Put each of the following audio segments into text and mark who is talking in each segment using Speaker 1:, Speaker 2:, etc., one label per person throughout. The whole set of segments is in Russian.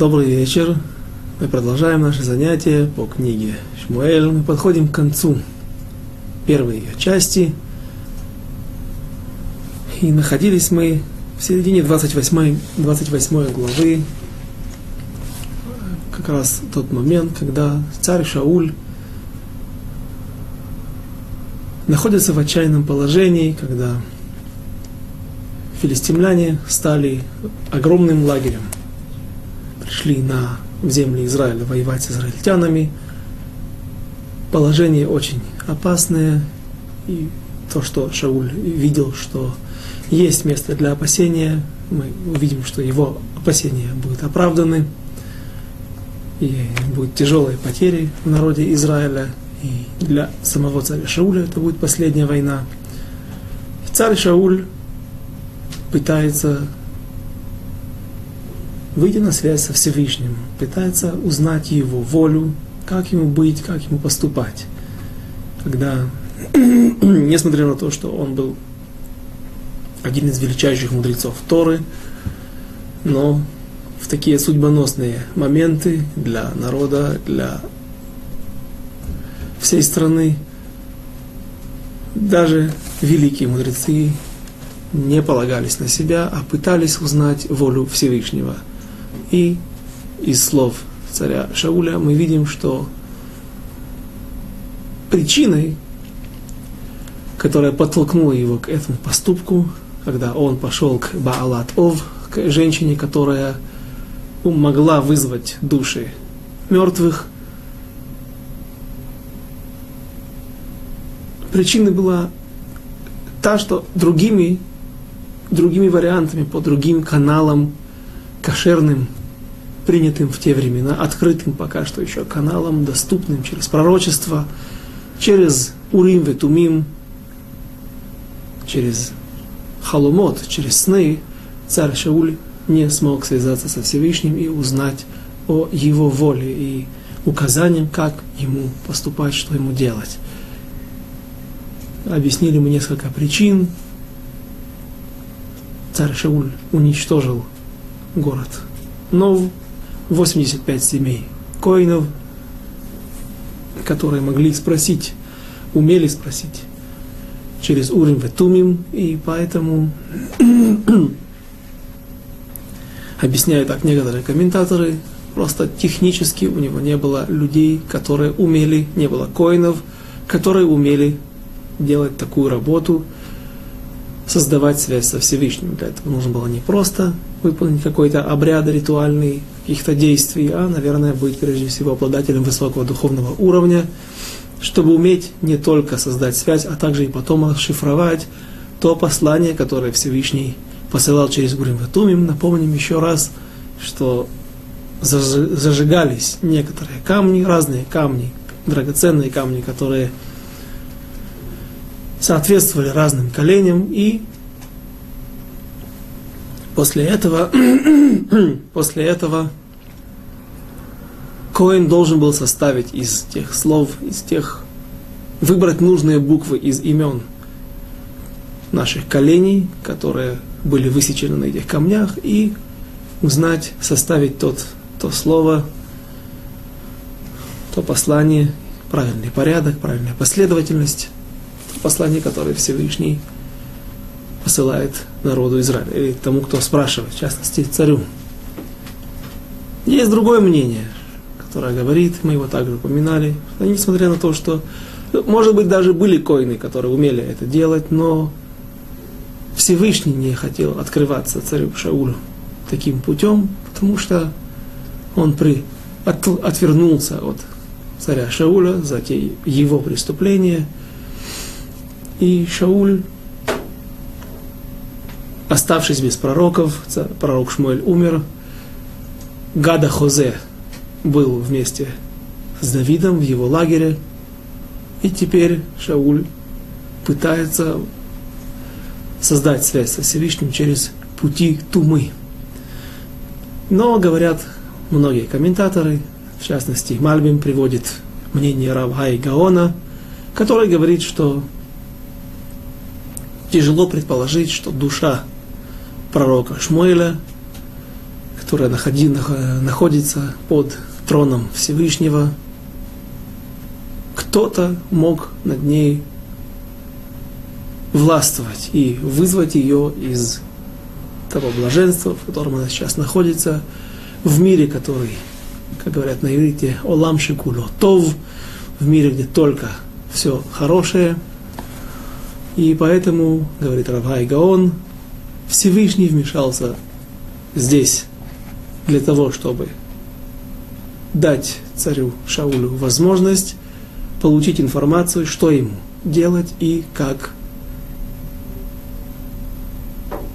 Speaker 1: Добрый вечер. Мы продолжаем наше занятие по книге Шмуэль. Мы подходим к концу первой ее части. И находились мы в середине 28, 28 главы. Как раз тот момент, когда царь Шауль находится в отчаянном положении, когда филистимляне стали огромным лагерем – пришли на, в земли Израиля воевать с израильтянами. Положение очень опасное. И то, что Шауль видел, что есть место для опасения, мы увидим, что его опасения будут оправданы. И будут тяжелые потери в народе Израиля. И для самого царя Шауля это будет последняя война. царь Шауль пытается выйти на связь со Всевышним, пытается узнать его волю, как ему быть, как ему поступать. Когда, несмотря на то, что он был один из величайших мудрецов Торы, но в такие судьбоносные моменты для народа, для всей страны, даже великие мудрецы не полагались на себя, а пытались узнать волю Всевышнего – и из слов царя Шауля мы видим, что причиной, которая подтолкнула его к этому поступку, когда он пошел к Баалат Ов, к женщине, которая могла вызвать души мертвых, причиной была та, что другими, другими вариантами, по другим каналам, кошерным принятым в те времена, открытым пока что еще каналом, доступным через пророчество, через Урим Ветумим, через Халумот, через сны, царь Шауль не смог связаться со Всевышним и узнать о его воле и указаниям, как ему поступать, что ему делать. Объяснили мы несколько причин. Царь Шауль уничтожил город Нов, 85 семей коинов, которые могли спросить, умели спросить через Урим Ветумим, и поэтому объясняют так некоторые комментаторы, просто технически у него не было людей, которые умели, не было коинов, которые умели делать такую работу, создавать связь со Всевышним. Для этого нужно было не просто выполнить какой-то обряд ритуальный, каких-то действий, а, наверное, быть прежде всего обладателем высокого духовного уровня, чтобы уметь не только создать связь, а также и потом расшифровать то послание, которое Всевышний посылал через Гурим Ватумим. Напомним еще раз, что зажигались некоторые камни, разные камни, драгоценные камни, которые соответствовали разным коленям, и после этого, после этого Коин должен был составить из тех слов, из тех, выбрать нужные буквы из имен наших коленей, которые были высечены на этих камнях, и узнать, составить тот, то слово, то послание, правильный порядок, правильная последовательность, то послание, которое Всевышний посылает народу Израиля, или тому, кто спрашивает, в частности, царю. Есть другое мнение, которое говорит, мы его также упоминали, что несмотря на то, что, может быть, даже были коины, которые умели это делать, но Всевышний не хотел открываться царю Шаулю таким путем, потому что он при, от, отвернулся от царя Шауля за те его преступления, и Шауль оставшись без пророков, пророк Шмуэль умер, Гада Хозе был вместе с Давидом в его лагере, и теперь Шауль пытается создать связь со Всевышним через пути Тумы. Но, говорят многие комментаторы, в частности, Мальбим приводит мнение Равхай Гаона, который говорит, что тяжело предположить, что душа пророка Шмуэля, которая находи, находится под троном Всевышнего, кто-то мог над ней властвовать и вызвать ее из того блаженства, в котором она сейчас находится, в мире, который, как говорят на иврите, олам шикуло тов, в мире, где только все хорошее. И поэтому, говорит Равхай Гаон, Всевышний вмешался здесь для того, чтобы дать царю Шаулю возможность получить информацию, что ему делать и как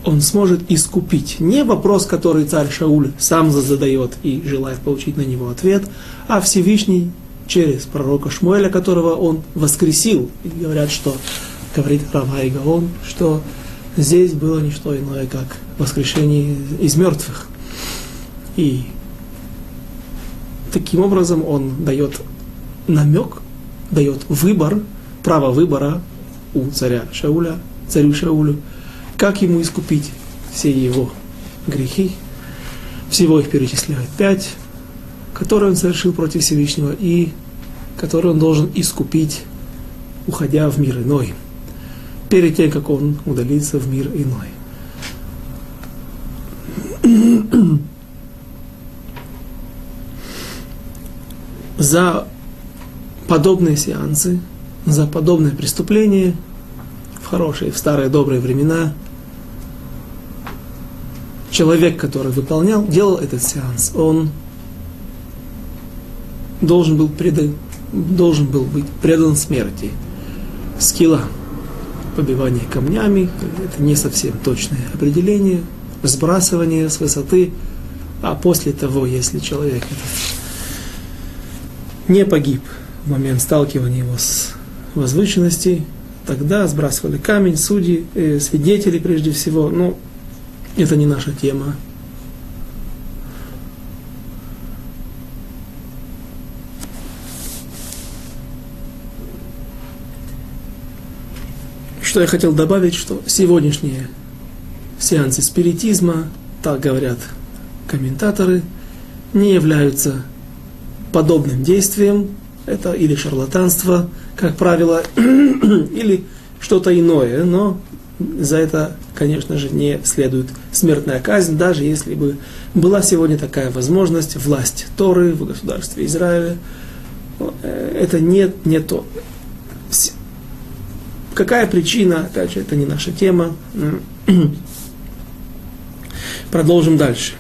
Speaker 1: он сможет искупить. Не вопрос, который царь Шауль сам задает и желает получить на него ответ, а Всевышний через пророка Шмуэля, которого он воскресил. И говорят, что, говорит Равай Гаон, что здесь было не что иное, как воскрешение из мертвых. И таким образом он дает намек, дает выбор, право выбора у царя Шауля, царю Шаулю, как ему искупить все его грехи. Всего их перечисляют пять, которые он совершил против Всевышнего и которые он должен искупить, уходя в мир иной, перед тем, как он удалится в мир иной. За подобные сеансы, за подобное преступление в хорошие, в старые добрые времена человек, который выполнял, делал этот сеанс, он должен был, предан, должен был быть предан смерти. Скилла, побивание камнями, это не совсем точное определение, сбрасывание с высоты, а после того, если человек этот не погиб в момент сталкивания его с возвышенностей, тогда сбрасывали камень, судьи, э, свидетели прежде всего, но это не наша тема. Что я хотел добавить, что сегодняшние сеансы спиритизма, так говорят комментаторы, не являются подобным действием. Это или шарлатанство, как правило, или что-то иное, но за это, конечно же, не следует смертная казнь, даже если бы была сегодня такая возможность, власть Торы в государстве Израиля, э, это не, не то. Какая причина, опять же, это не наша тема. Продолжим дальше.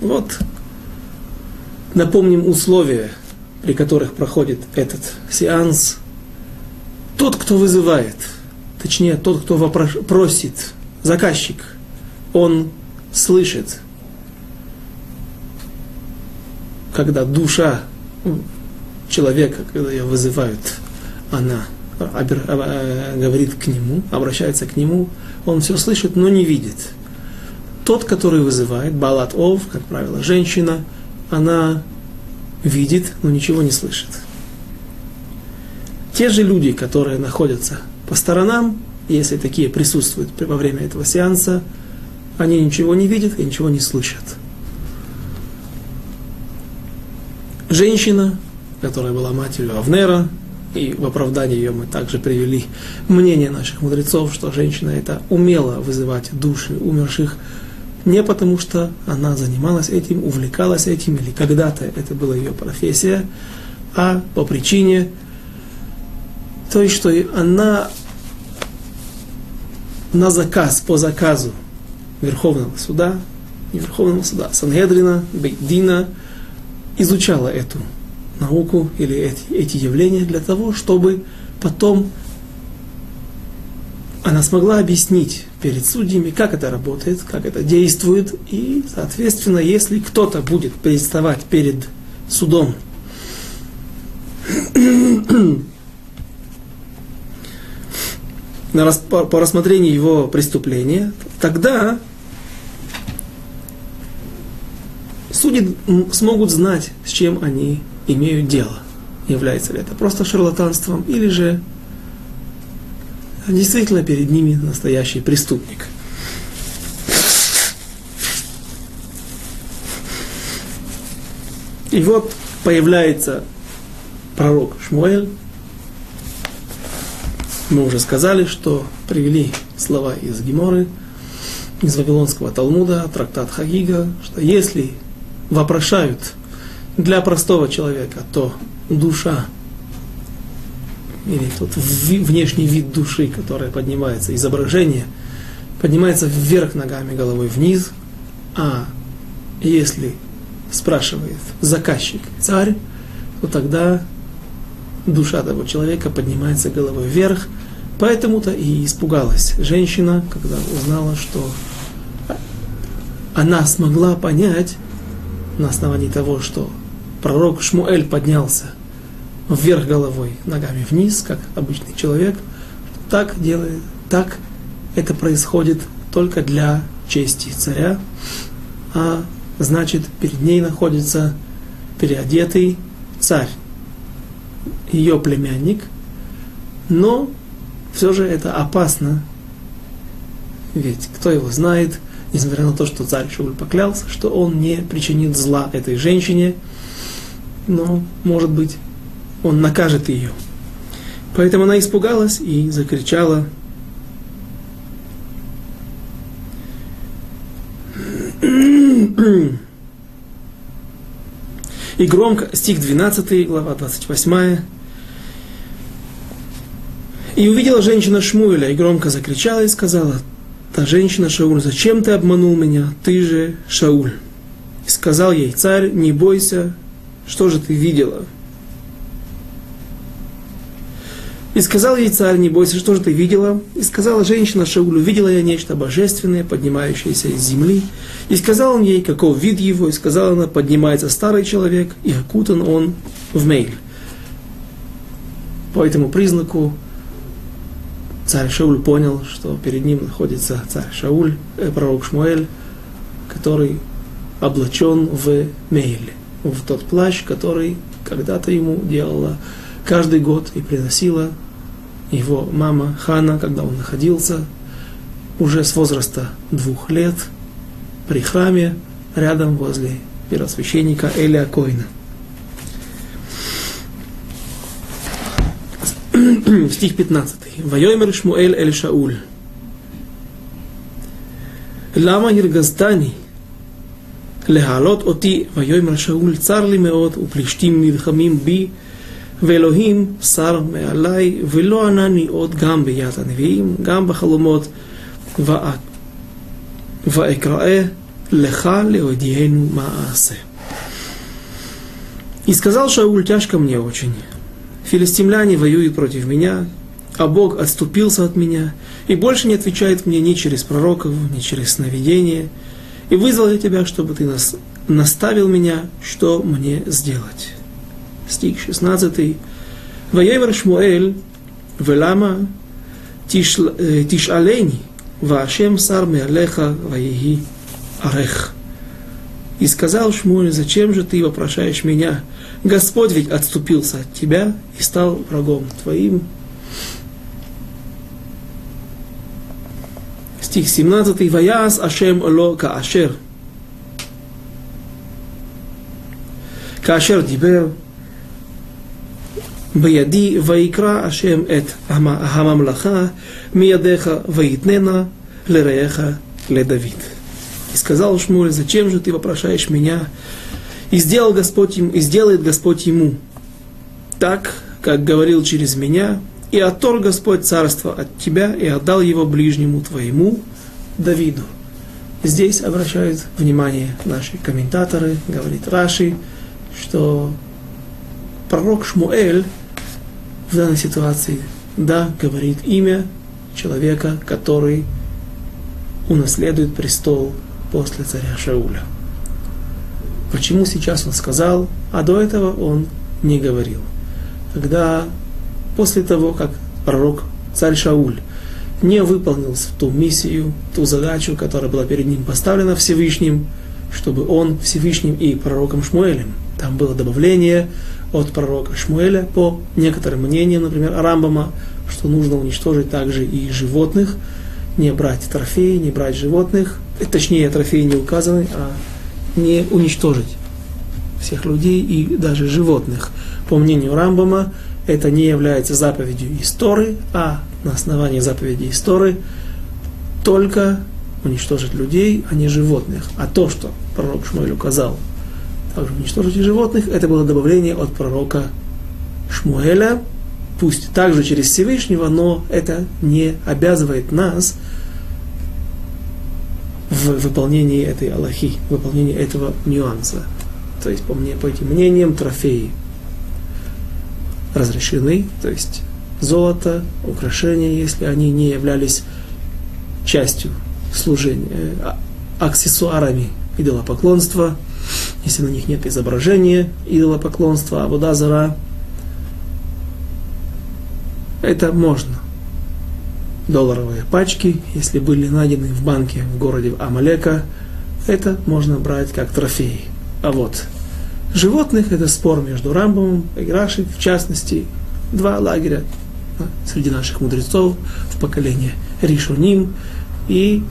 Speaker 1: Вот напомним условия, при которых проходит этот сеанс. Тот, кто вызывает, точнее, тот, кто вопрос, просит, заказчик, он слышит, когда душа человека, когда ее вызывают, она Э, говорит к нему, обращается к нему, он все слышит, но не видит. Тот, который вызывает, Балат Ов, как правило, женщина, она видит, но ничего не слышит. Те же люди, которые находятся по сторонам, если такие присутствуют во время этого сеанса, они ничего не видят и ничего не слышат. Женщина, которая была матерью Авнера, и в оправдании ее мы также привели мнение наших мудрецов, что женщина это умела вызывать души умерших не потому, что она занималась этим, увлекалась этим, или когда-то это была ее профессия, а по причине той, что она на заказ, по заказу Верховного суда, не Верховного суда, Сангедрина, Бейдина, изучала эту науку или эти, эти явления для того, чтобы потом она смогла объяснить перед судьями, как это работает, как это действует, и, соответственно, если кто-то будет представать перед судом на, по, по рассмотрению его преступления, тогда судьи смогут знать, с чем они имеют дело. Является ли это просто шарлатанством или же действительно перед ними настоящий преступник. И вот появляется пророк Шмуэль. Мы уже сказали, что привели слова из Геморы, из Вавилонского Талмуда, трактат Хагига, что если вопрошают для простого человека, то душа или тот внешний вид души, которая поднимается, изображение, поднимается вверх ногами, головой вниз, а если спрашивает заказчик царь, то тогда душа того человека поднимается головой вверх, поэтому-то и испугалась женщина, когда узнала, что она смогла понять на основании того, что пророк Шмуэль поднялся вверх головой, ногами вниз, как обычный человек, так делает, так это происходит только для чести царя, а значит перед ней находится переодетый царь, ее племянник, но все же это опасно, ведь кто его знает, несмотря на то, что царь Шауль поклялся, что он не причинит зла этой женщине, но, может быть, он накажет ее. Поэтому она испугалась и закричала. И громко, стих 12, глава 28. И увидела женщина Шмуэля, и громко закричала и сказала, та женщина Шауль, зачем ты обманул меня, ты же Шауль? И сказал ей царь, не бойся, что же ты видела? И сказал ей царь, не бойся, что же ты видела? И сказала женщина Шаулю, видела я нечто божественное, поднимающееся из земли. И сказал он ей, каков вид его, и сказала она, поднимается старый человек, и окутан он в мейль. По этому признаку царь Шауль понял, что перед ним находится царь Шауль, э, пророк Шмуэль, который облачен в мейль, в тот плащ, который когда-то ему делала каждый год и приносила его мама Хана, когда он находился уже с возраста двух лет при храме рядом возле первосвященника Элия Коина. Стих 15. Вайомер Шмуэль Эль Шауль. Лама Гиргазтани – להעלות אותי ויאמר שאול צר לי מאוד ופלישתים נלחמים בי ואלוהים שר מעליי, ולא ענני עוד גם ביד הנביאים, גם בחלומות, ואקרא לך להודיענו מה אעשה. И сказал Шауль, тяжко мне очень. Филистимляне воюют против меня, а Бог отступился от меня и больше не отвечает мне ни через пророков, ни через сновидение. и вызвал я тебя, чтобы ты нас, наставил меня, что мне сделать. Стих 16. Ваевер Шмуэль, Велама, э, Тишалени, Вашем Сар Мерлеха, Ваеги Арех. И сказал Шмуэль, зачем же ты вопрошаешь меня? Господь ведь отступился от тебя и стал врагом твоим. Стих 17. Ваяс Ашем Ло Каашер. Каашер дибер בידי ויקרא השם את הממלכה מידיך ויתננה לרעך לדוד. И сказал Шмуль, зачем же ты вопрошаешь меня? И сделал Господь ему, и сделает Господь ему так, как говорил через меня, и отторг Господь царство от тебя и отдал его ближнему твоему, Давиду. Здесь обращают внимание наши комментаторы, говорит Раши, что пророк Шмуэль в данной ситуации, да, говорит имя человека, который унаследует престол после царя Шауля. Почему сейчас он сказал, а до этого он не говорил? Когда после того, как пророк царь Шауль не выполнил ту миссию, ту задачу, которая была перед ним поставлена Всевышним, чтобы он Всевышним и пророком Шмуэлем, там было добавление от пророка Шмуэля по некоторым мнениям, например, Рамбама, что нужно уничтожить также и животных, не брать трофеи, не брать животных, точнее трофеи не указаны, а не уничтожить всех людей и даже животных. По мнению Рамбама, это не является заповедью истории, а на основании заповеди истории только уничтожить людей, а не животных. А то, что пророк Шмуэль указал, также уничтожить и животных, это было добавление от пророка Шмуэля, пусть также через Всевышнего, но это не обязывает нас в выполнении этой Аллахи, в выполнении этого нюанса. То есть, по, мне, по этим мнениям, трофеи разрешены, то есть золото, украшения, если они не являлись частью служения, а, аксессуарами идолопоклонства, если на них нет изображения идолопоклонства, а вода это можно. Долларовые пачки, если были найдены в банке в городе Амалека, это можно брать как трофей. А вот животных это спор между Рамбомом и Раши, в частности, два лагеря среди наших мудрецов в поколении Ришуним и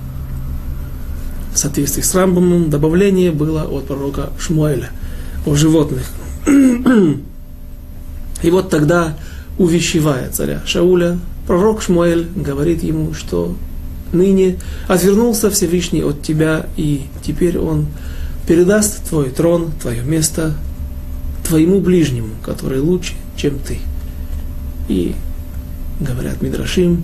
Speaker 1: в соответствии с Рамбомом добавление было от пророка Шмуэля о животных. И вот тогда, увещевая царя Шауля, пророк Шмуэль говорит ему, что ныне отвернулся Всевышний от тебя, и теперь он передаст твой трон, твое место твоему ближнему, который лучше, чем ты. И говорят Мидрашим,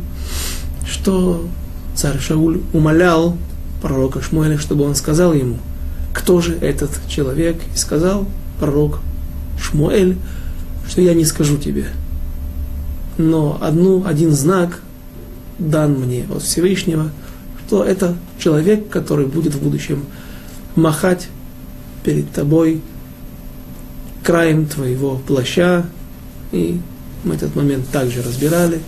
Speaker 1: что царь Шауль умолял пророка Шмуэля, чтобы он сказал ему, кто же этот человек, и сказал пророк Шмуэль, что я не скажу тебе. Но одну, один знак дан мне от Всевышнего, что это человек, который будет в будущем махать перед тобой краем твоего плаща. И мы этот момент также разбирали,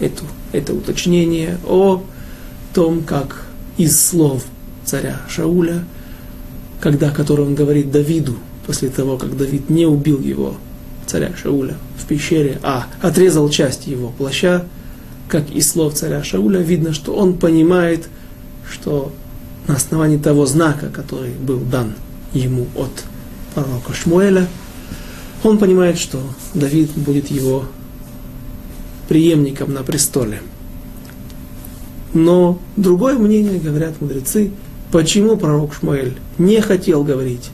Speaker 1: эту, это уточнение о том, как из слов царя Шауля, когда, который он говорит Давиду, после того, как Давид не убил его, царя Шауля, в пещере, а отрезал часть его плаща, как из слов царя Шауля, видно, что он понимает, что на основании того знака, который был дан ему от пророка Шмуэля, он понимает, что Давид будет его преемником на престоле. Но другое мнение, говорят мудрецы, почему пророк Шмуэль не хотел говорить,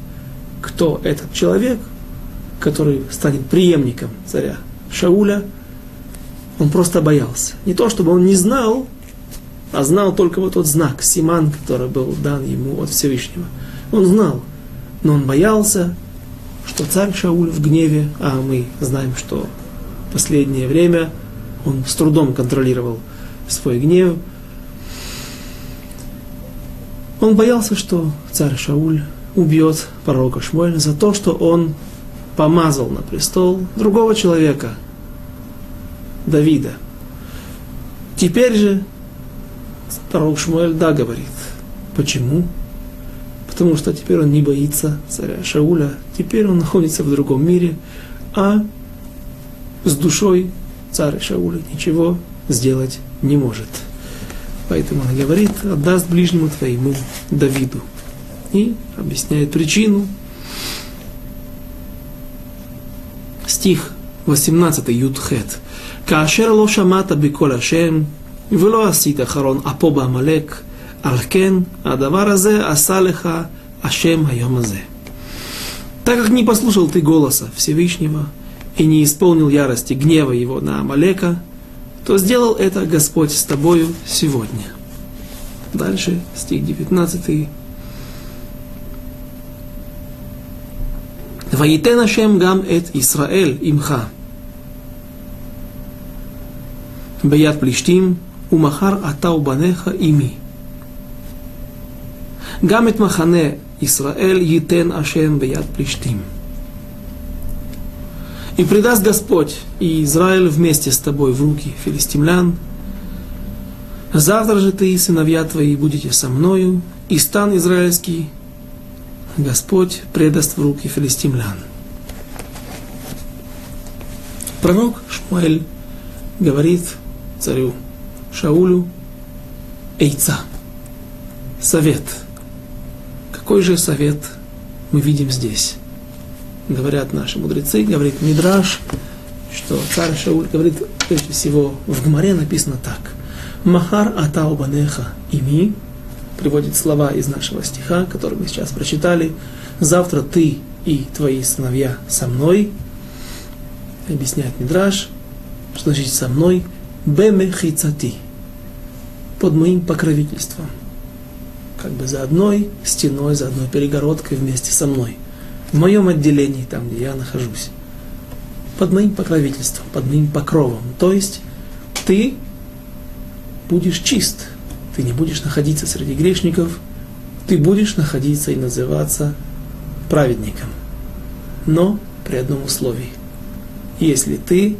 Speaker 1: кто этот человек, который станет преемником царя Шауля, он просто боялся. Не то, чтобы он не знал, а знал только вот тот знак, Симан, который был дан ему от Всевышнего. Он знал, но он боялся, что царь Шауль в гневе, а мы знаем, что в последнее время он с трудом контролировал свой гнев, он боялся, что царь Шауль убьет пророка Шмуэля за то, что он помазал на престол другого человека, Давида. Теперь же пророк Шмуэль да говорит. Почему? Потому что теперь он не боится царя Шауля, теперь он находится в другом мире, а с душой царь Шауля ничего сделать не может. Поэтому он говорит, отдаст ближнему твоему Давиду. И объясняет причину. Стих 18 Юдхет. כאשר לא שמעת בקול השם, ולא עשית אחרון אפו בעמלק, Алкен, Адавар Азе, Асалиха, Ашем, Айом Азе. Так как не послушал ты голоса Всевышнего и не исполнил ярости гнева его на Амалека, то сделал это Господь с тобою сегодня. Дальше стих 19. Ваитен Ашем гам эт Исраэль имха. Беят плештим, умахар атау банеха ими. גם את מחנה ישראל ייתן השם ביד פלישתים. И предаст Господь и Израиль вместе с тобой в руки филистимлян. Завтра же ты и сыновья твои будете со мною, и стан израильский Господь предаст в руки филистимлян. Пророк Шмуэль говорит царю Шаулю Эйца. Совет. какой же совет мы видим здесь? говорят наши мудрецы, говорит Мидраш, что царь Шауль говорит, прежде всего, в Гмаре написано так. Махар атау банеха ими, приводит слова из нашего стиха, который мы сейчас прочитали. Завтра ты и твои сыновья со мной. Объясняет Мидраш, что значит со мной. Бемехицати. Под моим покровительством. Как бы за одной стеной, за одной перегородкой вместе со мной. В моем отделении, там, где я нахожусь под моим покровительством, под моим покровом. То есть ты будешь чист, ты не будешь находиться среди грешников, ты будешь находиться и называться праведником. Но при одном условии. Если ты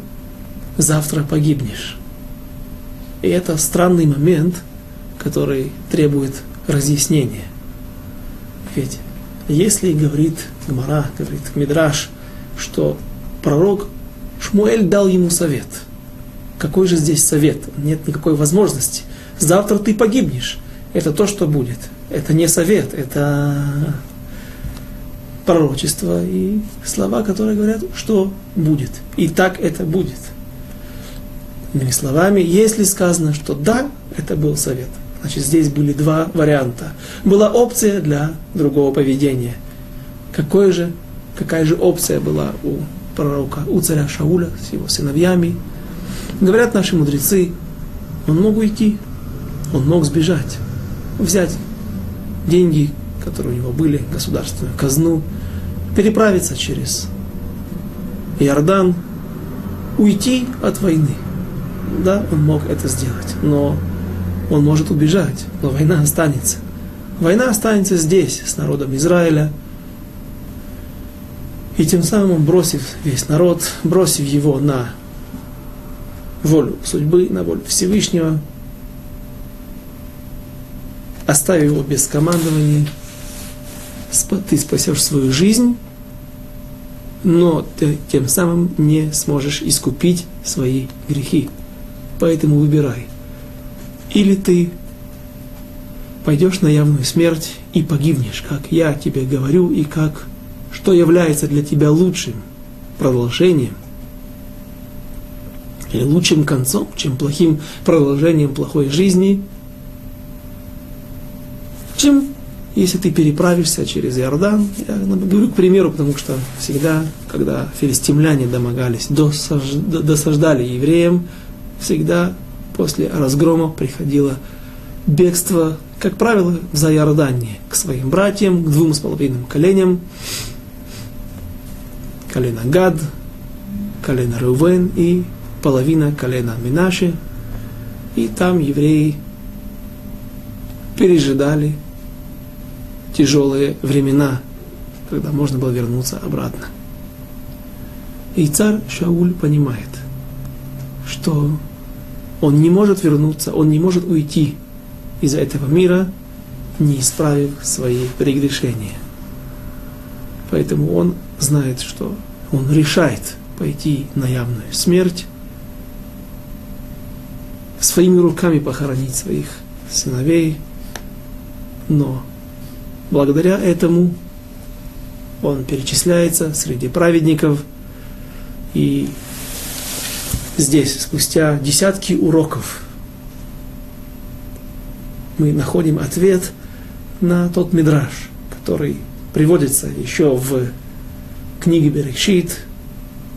Speaker 1: завтра погибнешь. И это странный момент, который требует разъяснения. Ведь если говорит Гмара, говорит Мидраш, что пророк Шмуэль дал ему совет. Какой же здесь совет? Нет никакой возможности. Завтра ты погибнешь. Это то, что будет. Это не совет, это пророчество и слова, которые говорят, что будет. И так это будет. Иными словами, если сказано, что да, это был совет, значит здесь были два варианта. Была опция для другого поведения. Какой же, какая же опция была у пророка, у царя Шауля с его сыновьями. Говорят наши мудрецы, он мог уйти, он мог сбежать, взять деньги, которые у него были, государственную казну, переправиться через Иордан, уйти от войны. Да, он мог это сделать, но он может убежать, но война останется. Война останется здесь, с народом Израиля – и тем самым, бросив весь народ, бросив его на волю судьбы, на волю Всевышнего, оставив его без командования, ты спасешь свою жизнь, но ты тем самым не сможешь искупить свои грехи. Поэтому выбирай. Или ты пойдешь на явную смерть и погибнешь, как я тебе говорю и как что является для тебя лучшим продолжением или лучшим концом, чем плохим продолжением плохой жизни, чем если ты переправишься через Иордан, я говорю к примеру, потому что всегда, когда филистимляне домогались, досаждали евреям, всегда после разгрома приходило бегство, как правило, за Иордание, к своим братьям, к двум с половиной коленям, колено Гад, колено Рувен и половина колена Минаши. И там евреи пережидали тяжелые времена, когда можно было вернуться обратно. И царь Шауль понимает, что он не может вернуться, он не может уйти из этого мира, не исправив свои прегрешения. Поэтому он знает, что он решает пойти на явную смерть, своими руками похоронить своих сыновей, но благодаря этому он перечисляется среди праведников, и здесь, спустя десятки уроков, мы находим ответ на тот мидраж, который приводится еще в книге Берешит,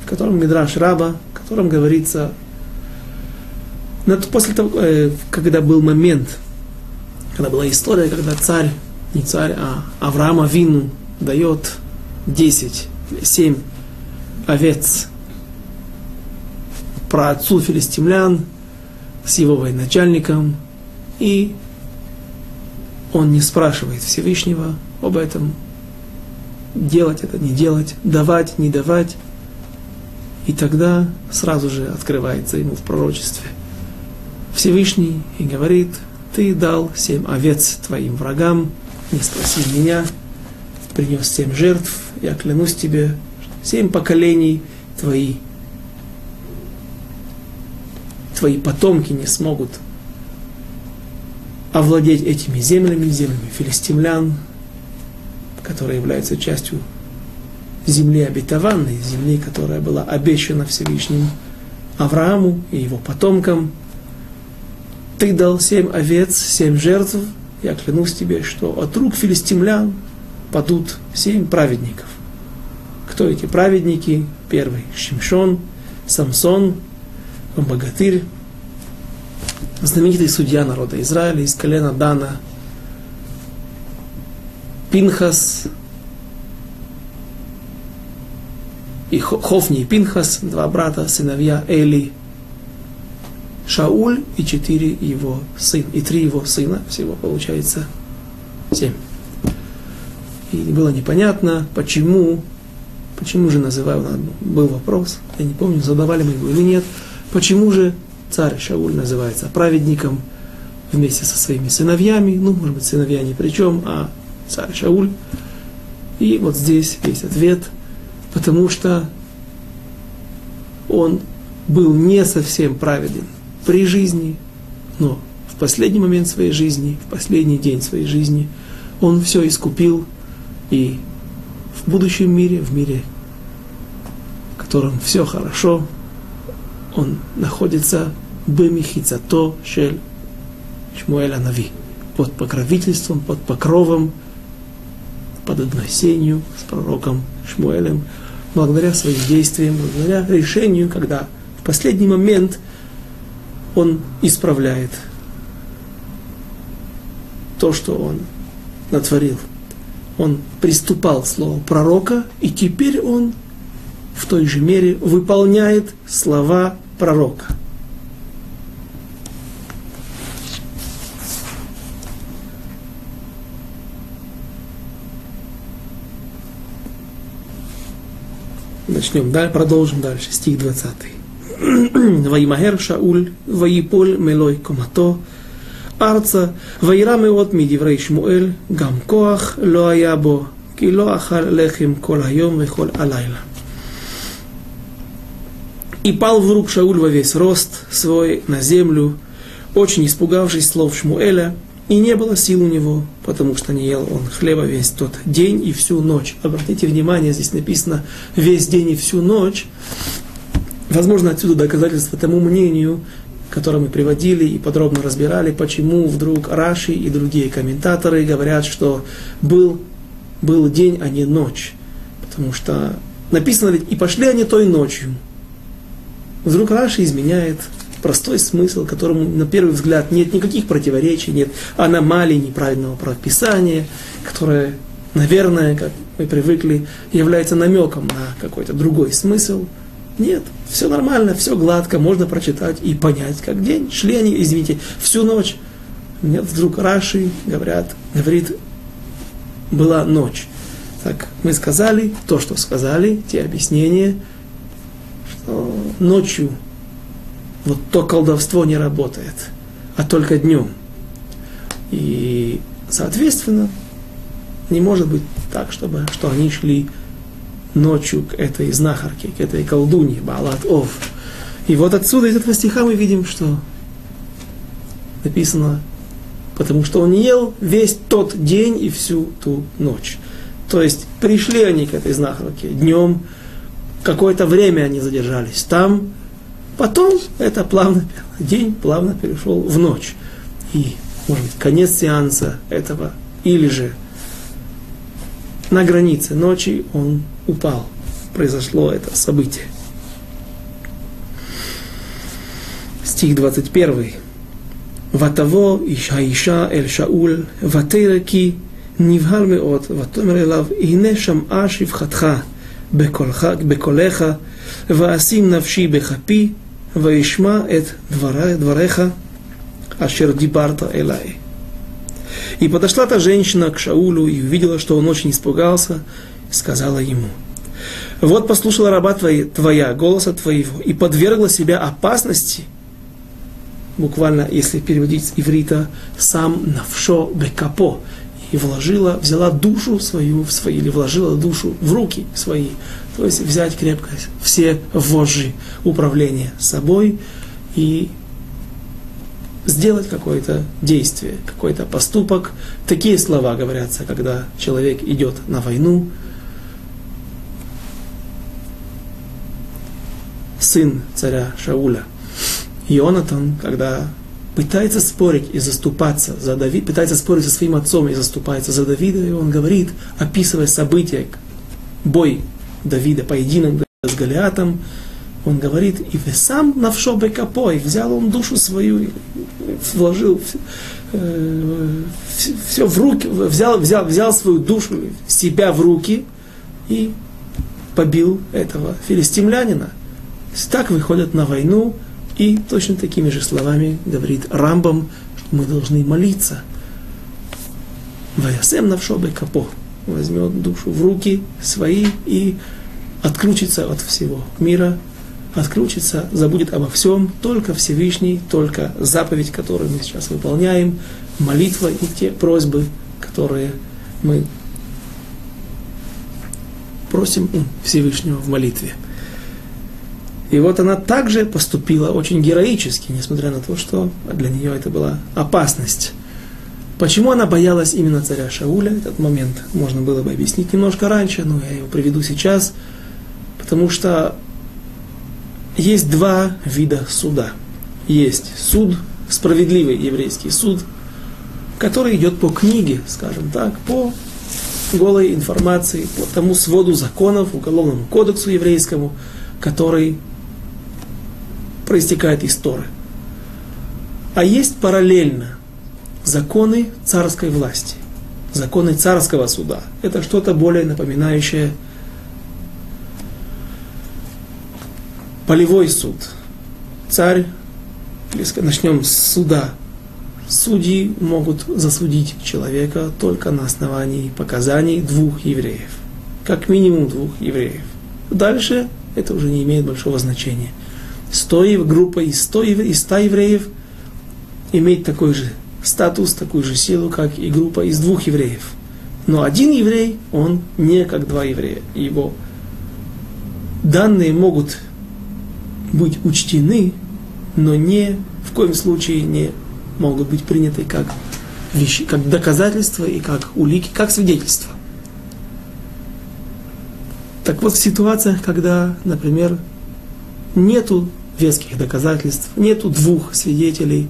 Speaker 1: в котором Мидраш Раба, в котором говорится, после того, э, когда был момент, когда была история, когда царь, не царь, а Авраама Вину дает 10, 7 овец про отцу филистимлян с его военачальником, и он не спрашивает Всевышнего об этом, делать это, не делать, давать, не давать. И тогда сразу же открывается ему в пророчестве Всевышний и говорит, ты дал семь овец твоим врагам, не спроси меня, принес семь жертв, я клянусь тебе, семь поколений твои, твои потомки не смогут овладеть этими землями, землями филистимлян, которая является частью земли обетованной, земли, которая была обещана Всевышним Аврааму и его потомкам. Ты дал семь овец, семь жертв, я клянусь тебе, что от рук филистимлян падут семь праведников. Кто эти праведники? Первый – Шимшон, Самсон, богатырь, знаменитый судья народа Израиля из колена Дана, Пинхас, и Хофни и Пинхас, два брата, сыновья Эли, Шауль и четыре его сына, и три его сына, всего получается семь. И было непонятно, почему, почему же называю, был вопрос, я не помню, задавали мы его или нет, почему же царь Шауль называется праведником вместе со своими сыновьями, ну, может быть, сыновья ни при чем, а царь Шауль. И вот здесь есть ответ, потому что он был не совсем праведен при жизни, но в последний момент своей жизни, в последний день своей жизни, он все искупил, и в будущем мире, в мире, в котором все хорошо, он находится бемихицато шель Шмуэля Нави, под покровительством, под покровом, под одной сенью с пророком Шмуэлем, благодаря своим действиям, благодаря решению, когда в последний момент он исправляет то, что он натворил. Он приступал слово пророка, и теперь он в той же мере выполняет слова пророка. Начнем, да, продолжим дальше, стих 20. וימהר שאול, ויפול מלוי קומתו ארצה, וירא מאוד מדברי שמואל, גם כוח לא היה בו, כי לא אכל לחם כל היום וכל הלילה. и пал в рук Шауль во весь рост свой на землю, очень испугавшись слов Шмуэля, и не было сил у него, потому что не ел он хлеба весь тот день и всю ночь. Обратите внимание, здесь написано весь день и всю ночь. Возможно, отсюда доказательство тому мнению, которое мы приводили и подробно разбирали, почему вдруг Раши и другие комментаторы говорят, что был, был день, а не ночь. Потому что написано ведь, и пошли они той ночью. Вдруг Раши изменяет простой смысл, которому на первый взгляд нет никаких противоречий, нет аномалий неправильного прописания, которое, наверное, как мы привыкли, является намеком на какой-то другой смысл. Нет, все нормально, все гладко, можно прочитать и понять, как день. Шли они, извините, всю ночь. Нет, вдруг Раши, говорят, говорит, была ночь. Так, мы сказали то, что сказали, те объяснения, ночью вот то колдовство не работает, а только днем. И, соответственно, не может быть так, чтобы, что они шли ночью к этой знахарке, к этой колдуне, Балат Ов. И вот отсюда, из этого стиха мы видим, что написано, потому что он ел весь тот день и всю ту ночь. То есть пришли они к этой знахарке днем, какое-то время они задержались там, Потом это плавно, день плавно перешел в ночь. И, может быть, конец сеанса этого, или же на границе ночи он упал. Произошло это событие. Стих 21. ותבוא האישה אל שאול, ותרא כי נבהל מאוד, ותאמר אליו, הנה שמעה שפחתך בקולך, ואשים נפשי בכפי, Ваишма эт двореха, ашер дибарта элай. И подошла та женщина к Шаулю и увидела, что он очень испугался, и сказала ему, вот послушала раба твоя, твоя, голоса твоего, и подвергла себя опасности, буквально, если переводить с иврита, сам навшо бекапо, и вложила, взяла душу свою в свои, или вложила душу в руки свои. То есть взять крепко все вожжи управления собой и сделать какое-то действие, какой-то поступок. Такие слова говорятся, когда человек идет на войну. Сын царя Шауля, Ионатан, когда пытается спорить и заступаться за Давида, пытается спорить со своим отцом и заступается за Давида, и он говорит, описывая события, бой Давида, поединок с Голиатом, он говорит, и сам навшо бекапой, взял он душу свою, вложил э, все в руки, взял, взял, взял свою душу, себя в руки и побил этого филистимлянина. Так выходят на войну, и точно такими же словами говорит Рамбам, что мы должны молиться. Ваясем навшобе капо. Возьмет душу в руки свои и отключится от всего мира, отключится, забудет обо всем, только Всевышний, только заповедь, которую мы сейчас выполняем, молитва и те просьбы, которые мы просим Всевышнего в молитве. И вот она также поступила очень героически, несмотря на то, что для нее это была опасность. Почему она боялась именно царя Шауля? Этот момент можно было бы объяснить немножко раньше, но я его приведу сейчас. Потому что есть два вида суда. Есть суд, справедливый еврейский суд, который идет по книге, скажем так, по голой информации, по тому своду законов, уголовному кодексу еврейскому, который проистекает из Торы. А есть параллельно законы царской власти, законы царского суда. Это что-то более напоминающее полевой суд. Царь, начнем с суда. Судьи могут засудить человека только на основании показаний двух евреев. Как минимум двух евреев. Дальше это уже не имеет большого значения. 100, группа из 100, из 100 евреев имеет такой же статус, такую же силу, как и группа из двух евреев. Но один еврей, он не как два еврея. Его данные могут быть учтены, но не в коем случае не могут быть приняты как вещи, как доказательства и как улики, как свидетельства. Так вот, в ситуациях, когда, например, нету веских доказательств, нету двух свидетелей,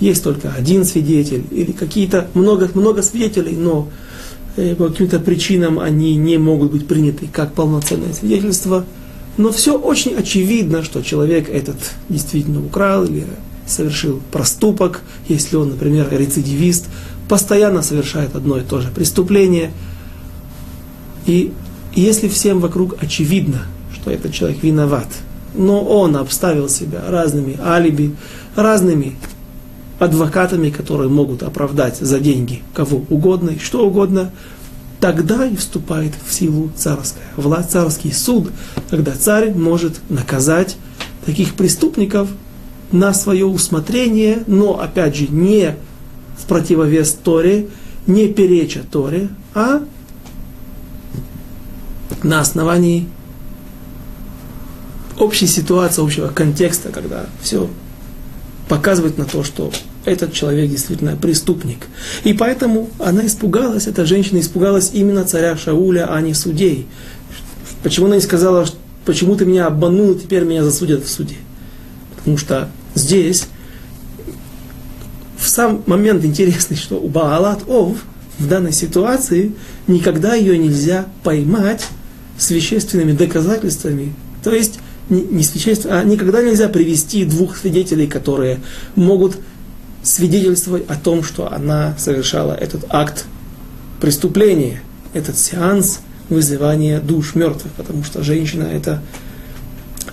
Speaker 1: есть только один свидетель, или какие-то много, много свидетелей, но э, по каким-то причинам они не могут быть приняты как полноценное свидетельство. Но все очень очевидно, что человек этот действительно украл или совершил проступок, если он, например, рецидивист, постоянно совершает одно и то же преступление. И если всем вокруг очевидно, что этот человек виноват, но он обставил себя разными алиби, разными адвокатами, которые могут оправдать за деньги кого угодно и что угодно, тогда и вступает в силу царская власть, царский суд, когда царь может наказать таких преступников на свое усмотрение, но опять же не в противовес Торе, не переча Торе, а на основании общей ситуации, общего контекста, когда все показывает на то, что этот человек действительно преступник. И поэтому она испугалась, эта женщина испугалась именно царя Шауля, а не судей. Почему она не сказала, почему ты меня обманул, теперь меня засудят в суде? Потому что здесь в сам момент интересный, что у Баалат Ов в данной ситуации никогда ее нельзя поймать с вещественными доказательствами. То есть не, свидетельство, а никогда нельзя привести двух свидетелей, которые могут свидетельствовать о том, что она совершала этот акт преступления, этот сеанс вызывания душ мертвых, потому что женщина это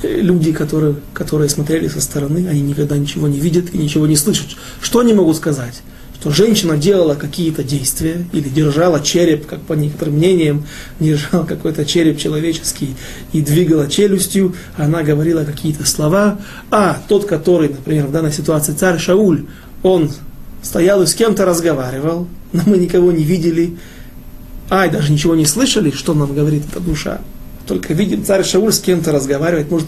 Speaker 1: э, люди, которые, которые смотрели со стороны, они никогда ничего не видят и ничего не слышат. Что они могут сказать? Что женщина делала какие-то действия или держала череп, как по некоторым мнениям, держала какой-то череп человеческий и двигала челюстью, она говорила какие-то слова, а тот, который, например, в данной ситуации царь Шауль, он стоял и с кем-то разговаривал, но мы никого не видели, а и даже ничего не слышали, что нам говорит эта душа. Только видим, царь Шауль с кем-то разговаривает, может,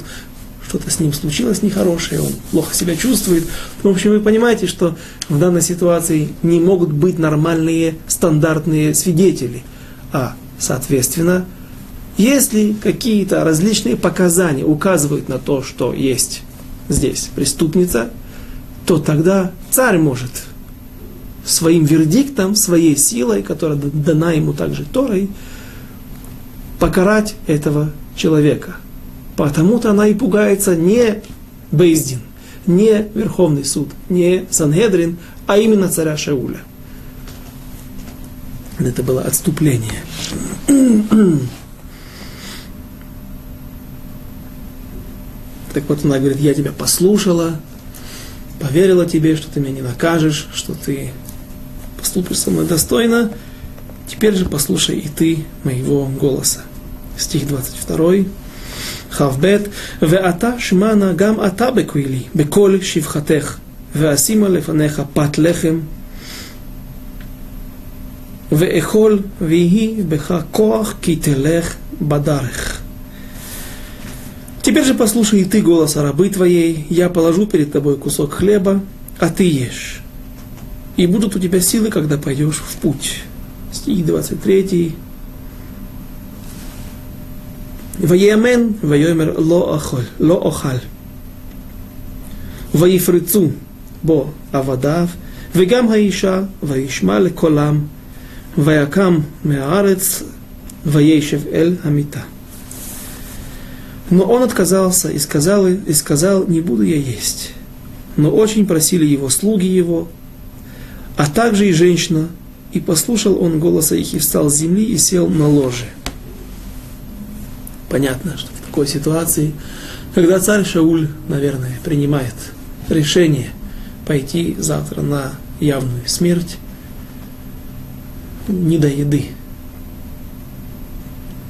Speaker 1: что-то с ним случилось нехорошее, он плохо себя чувствует. В общем, вы понимаете, что в данной ситуации не могут быть нормальные стандартные свидетели. А, соответственно, Если какие-то различные показания указывают на то, что есть здесь преступница, то тогда царь может своим вердиктом, своей силой, которая дана ему также Торой, покарать этого человека. Потому-то она и пугается не Бейздин, не Верховный суд, не Сангедрин, а именно царя Шауля. Это было отступление. Так вот она говорит, я тебя послушала, поверила тебе, что ты меня не накажешь, что ты поступишь со мной достойно. Теперь же послушай и ты моего голоса. Стих 22. כ"ב, ואתה שמענה גם אתה בקולי, בכל שבחתך, ואשימה לפניך פת לחם, ואכול ויהי בך כוח כי תלך בדרך. Теперь же послушай и ты голоса рабы твоей, я положу перед тобой кусок хлеба, а ты ешь. И будут у тебя силы, когда пойдешь в путь. Стих 23. ויאמן ויאמר לא אוכל, לא אוכל. ויפרצו בו עבדיו, וגם האישה, וישמע לקולם, ויקם מהארץ, וישב אל המיטה. Но он отказался и сказал, и сказал, не буду я есть. Но очень просили его слуги его, а также и женщина, и послушал он голоса их и встал с земли и сел на ложе. Понятно, что в такой ситуации, когда царь Шауль, наверное, принимает решение пойти завтра на явную смерть, не до еды.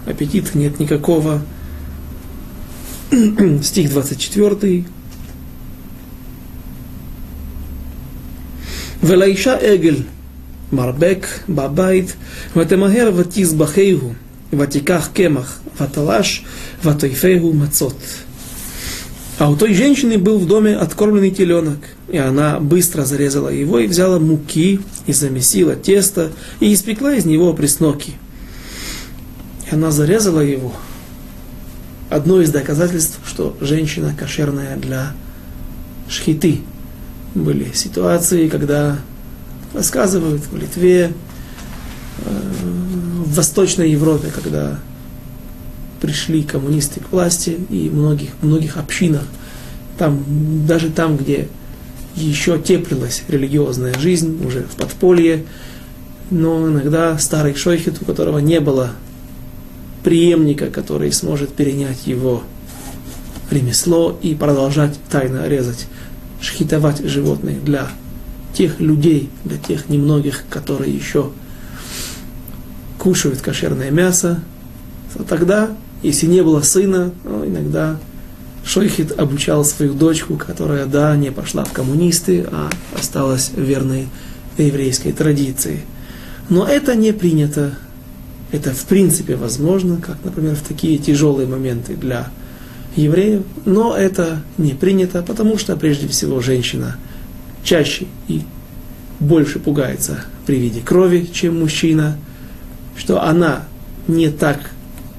Speaker 1: Аппетита нет никакого. Стих 24. ולאישה עגל מרבק בבית ותמהר ותזבחהו ותיקח קמח ваталаш, ватайфейгу мацот. А у той женщины был в доме откормленный теленок, и она быстро зарезала его и взяла муки, и замесила тесто, и испекла из него пресноки. И она зарезала его. Одно из доказательств, что женщина кошерная для шхиты. Были ситуации, когда рассказывают в Литве, э, в Восточной Европе, когда пришли коммунисты к власти и в многих, многих общинах, там, даже там, где еще теплилась религиозная жизнь, уже в подполье, но иногда старый шойхет, у которого не было преемника, который сможет перенять его ремесло и продолжать тайно резать, шхитовать животных для тех людей, для тех немногих, которые еще кушают кошерное мясо, то тогда если не было сына, ну, иногда Шойхит обучал свою дочку, которая, да, не пошла в коммунисты, а осталась верной еврейской традиции. Но это не принято. Это в принципе возможно, как, например, в такие тяжелые моменты для евреев, но это не принято, потому что, прежде всего, женщина чаще и больше пугается при виде крови, чем мужчина, что она не так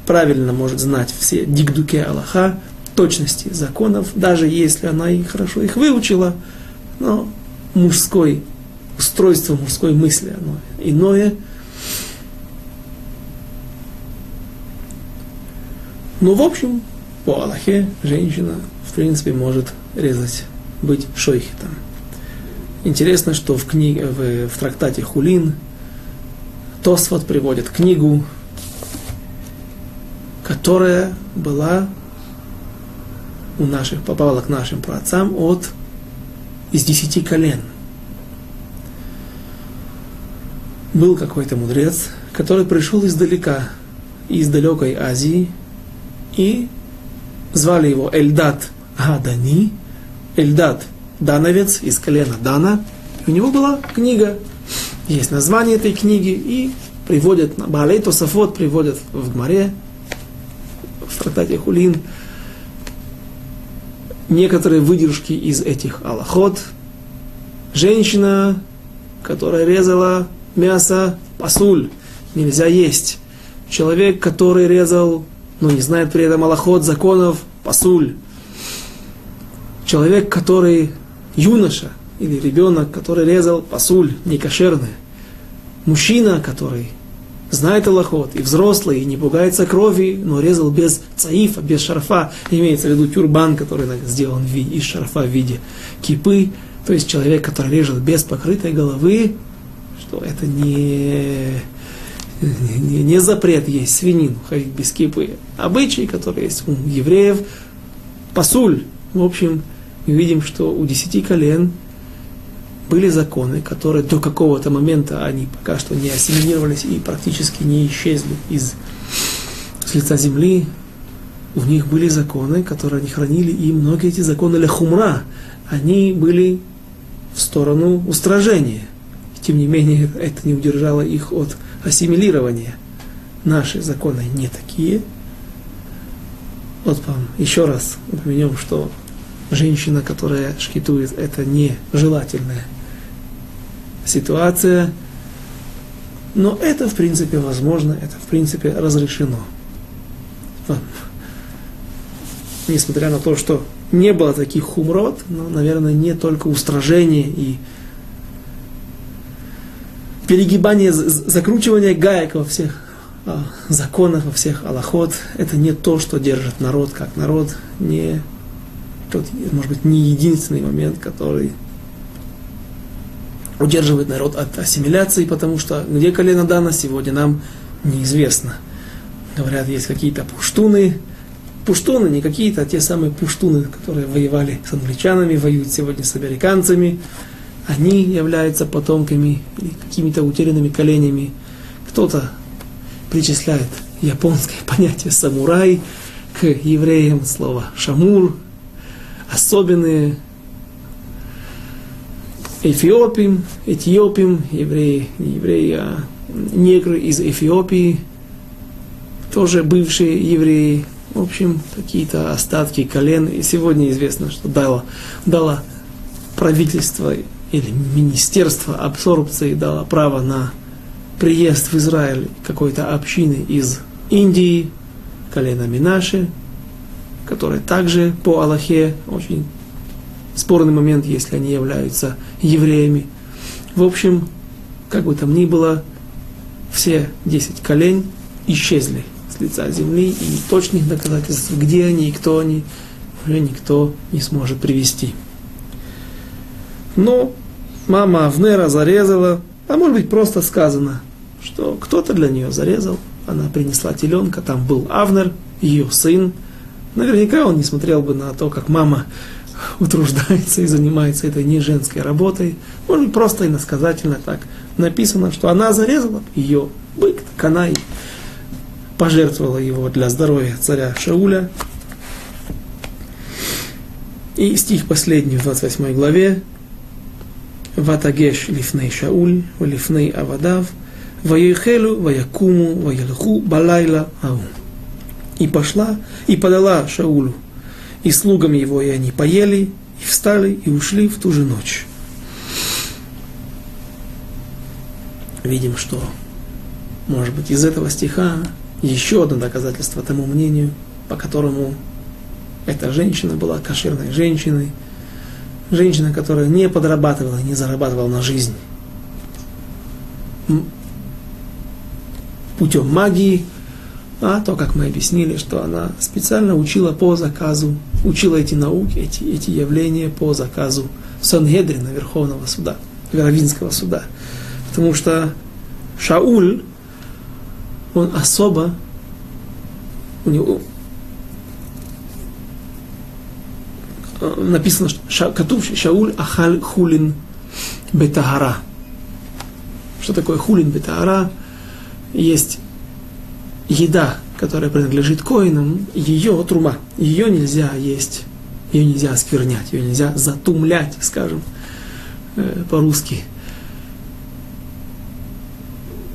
Speaker 1: правильно может знать все дигдуке Аллаха, точности законов, даже если она и хорошо их выучила, но мужской, устройство мужской мысли, оно иное. Но в общем, по Аллахе женщина, в принципе, может резать, быть шойхитом. Интересно, что в, книге, в, в трактате Хулин Тосфот приводит книгу которая была у наших, попала к нашим праотцам от из десяти колен. Был какой-то мудрец, который пришел издалека, из далекой Азии, и звали его Эльдат Гадани, Эльдат Дановец из колена Дана. И у него была книга, есть название этой книги, и приводят, Баалей Тософот приводят в Гмаре, трактате Хулин некоторые выдержки из этих аллахот. Женщина, которая резала мясо, пасуль, нельзя есть. Человек, который резал но не знает при этом Аллахот, законов, пасуль. Человек, который юноша или ребенок, который резал пасуль, некошерный. Мужчина, который знает Аллахот, и взрослый, и не пугается крови, но резал без цаифа, без шарфа, имеется в виду тюрбан, который сделан из шарфа в виде кипы, то есть человек, который режет без покрытой головы, что это не, не, не запрет есть свинину ходить без кипы. Обычаи, которые есть у евреев, пасуль. В общем, мы видим, что у десяти колен были законы, которые до какого-то момента они пока что не ассимилировались и практически не исчезли из с лица земли. У них были законы, которые они хранили, и многие эти законы лехумра, они были в сторону устражения. Тем не менее, это не удержало их от ассимилирования. Наши законы не такие. Вот вам еще раз упомянем, что женщина, которая шкитует, это нежелательная ситуация. Но это, в принципе, возможно, это, в принципе, разрешено. Несмотря на то, что не было таких хумрот, но, наверное, не только устражение и перегибание, закручивание гаек во всех а, законах, во всех аллахот, это не то, что держит народ как народ, не тот, может быть, не единственный момент, который удерживает народ от ассимиляции, потому что где колено Дана сегодня нам неизвестно. Говорят, есть какие-то пуштуны, пуштуны, не какие-то, а те самые пуштуны, которые воевали с англичанами, воюют сегодня с американцами. Они являются потомками или какими-то утерянными коленями. Кто-то причисляет японское понятие самурай к евреям, слово шамур, особенные эфиопим, этиопим, евреи, не евреи, а негры из Эфиопии, тоже бывшие евреи, в общем, какие-то остатки колен. И сегодня известно, что дало, дало правительство или министерство абсорбции дало право на приезд в Израиль какой-то общины из Индии, колена Минаши, которые также по Аллахе очень спорный момент, если они являются евреями. В общем, как бы там ни было, все десять колен исчезли с лица земли, и точных доказательств, где они и кто они, уже никто не сможет привести. Но мама Авнера зарезала, а может быть просто сказано, что кто-то для нее зарезал, она принесла теленка, там был Авнер, ее сын. Наверняка он не смотрел бы на то, как мама утруждается и занимается этой не женской работой. Может быть, просто иносказательно так написано, что она зарезала ее бык, так она и пожертвовала его для здоровья царя Шауля. И стих последний в 28 главе. Ватагеш лифней Шауль, лифней Авадав, Ваехелу, Ваякуму, Ваялху, Балайла, Ау. И пошла, и подала Шаулю и слугам его, и они поели, и встали, и ушли в ту же ночь. Видим, что, может быть, из этого стиха еще одно доказательство тому мнению, по которому эта женщина была кошерной женщиной, женщина, которая не подрабатывала, не зарабатывала на жизнь путем магии, а то, как мы объяснили, что она специально учила по заказу, учила эти науки, эти, эти явления по заказу Сангедрина, Верховного суда, Равинского суда. Потому что Шауль, он особо, у него написано, что Шауль Ахаль Хулин Бетагара. Что такое Хулин Бетагара? Есть еда, которая принадлежит коинам, ее трума, ее нельзя есть, ее нельзя осквернять, ее нельзя затумлять, скажем, э, по-русски.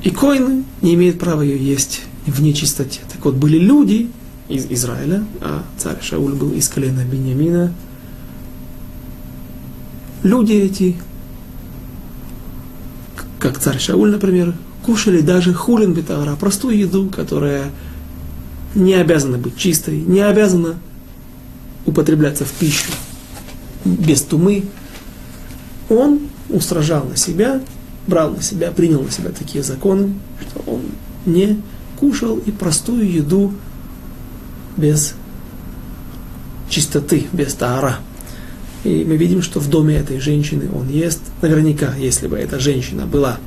Speaker 1: И коины не имеют права ее есть в нечистоте. Так вот, были люди из Израиля, а царь Шауль был из колена Беньямина. Люди эти, как царь Шауль, например, кушали даже хулин бетара, простую еду, которая не обязана быть чистой, не обязана употребляться в пищу без тумы, он устражал на себя, брал на себя, принял на себя такие законы, что он не кушал и простую еду без чистоты, без таара. И мы видим, что в доме этой женщины он ест. Наверняка, если бы эта женщина была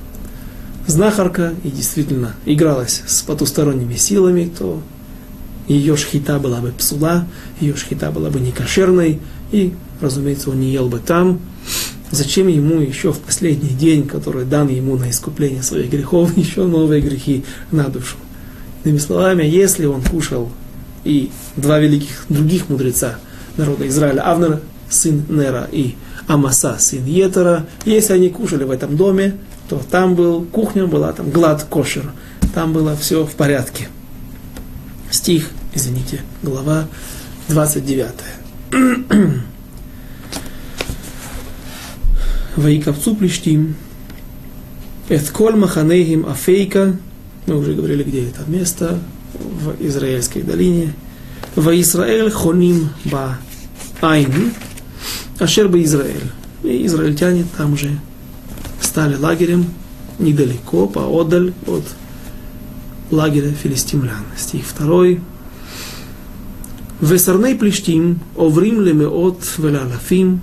Speaker 1: знахарка и действительно игралась с потусторонними силами, то ее шхита была бы псула, ее шхита была бы некошерной, и, разумеется, он не ел бы там. Зачем ему еще в последний день, который дан ему на искупление своих грехов, еще новые грехи на душу? Иными словами, если он кушал и два великих других мудреца народа Израиля, Авнер, сын Нера, и Амаса, сын Етера, если они кушали в этом доме, то там был, кухня была там глад кошер, там было все в порядке. Стих, извините, глава 29. Ваиковцу плештим, эт коль маханейхим афейка, мы уже говорили, где это место, в Израильской долине, в Израиль хоним ба айни, ашер ба Израиль. И израильтяне там же стали лагерем недалеко, поодаль от лагеря филистимлян. Стих второй. וסרני פלישתים עוברים למאות ולאלפים,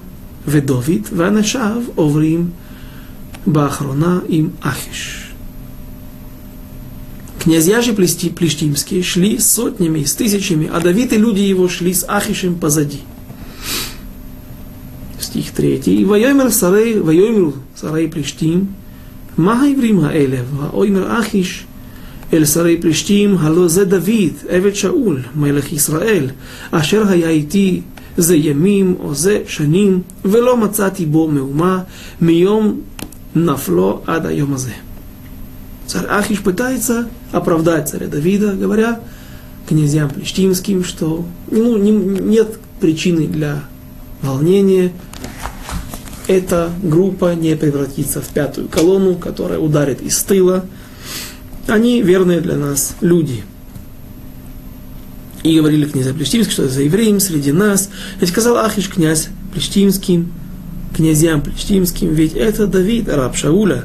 Speaker 1: ודוד ואנשיו עוברים באחרונה עם אחיש. Князья же плештимские шли сотнями, с тысячами, а Давид и люди его шли с Ахишем позади. Стих 3. И воемер сарей, воемер сарей плештим, מהעברים האלה, והאוימר אחיש אל שרי פלישתים, הלא זה דוד, עבד שאול, מלך ישראל, אשר היה איתי זה ימים או זה שנים, ולא מצאתי בו מהומה מיום נפלו עד היום הזה. Царь Ахиш пытается оправдать царя Давида, говоря князьям плештимским, что ну, не, нет причины для волнения, эта группа не превратится в пятую колонну, которая ударит из тыла. Они верные для нас люди. И говорили князья Плештимский, что за евреем среди нас. И сказал Ахиш князь Плештимским, князьям Плештимским, ведь это Давид, раб Шауля,